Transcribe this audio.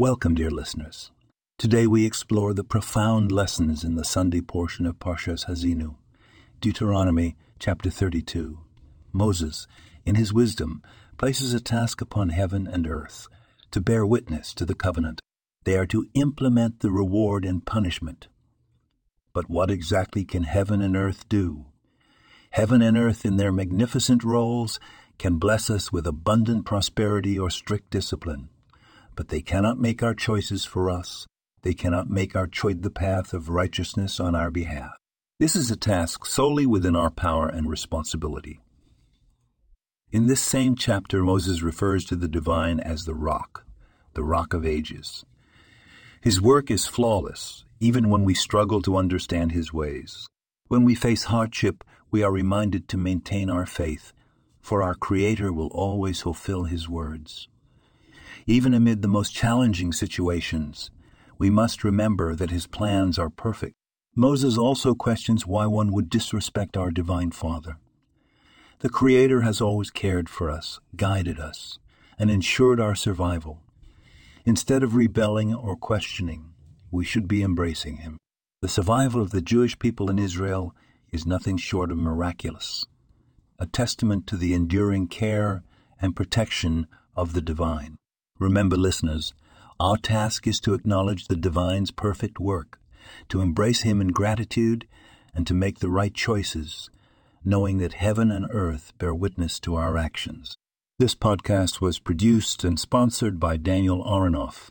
Welcome, dear listeners. Today we explore the profound lessons in the Sunday portion of Parshas Haazinu, Deuteronomy chapter 32. Moses, in his wisdom, places a task upon heaven and earth to bear witness to the covenant. They are to implement the reward and punishment. But what exactly can heaven and earth do? Heaven and earth, in their magnificent roles, can bless us with abundant prosperity or strict discipline but they cannot make our choices for us. They cannot make our choice the path of righteousness on our behalf. This is a task solely within our power and responsibility. In this same chapter, Moses refers to the divine as the rock, the rock of ages. His work is flawless, even when we struggle to understand his ways. When we face hardship, we are reminded to maintain our faith, for our Creator will always fulfill his words. Even amid the most challenging situations, we must remember that his plans are perfect. Moses also questions why one would disrespect our Divine Father. The Creator has always cared for us, guided us, and ensured our survival. Instead of rebelling or questioning, we should be embracing Him. The survival of the Jewish people in Israel is nothing short of miraculous, a testament to the enduring care and protection of the divine. Remember, listeners, our task is to acknowledge the divine's perfect work, to embrace him in gratitude, and to make the right choices, knowing that heaven and earth bear witness to our actions. This podcast was produced and sponsored by Daniel Aronoff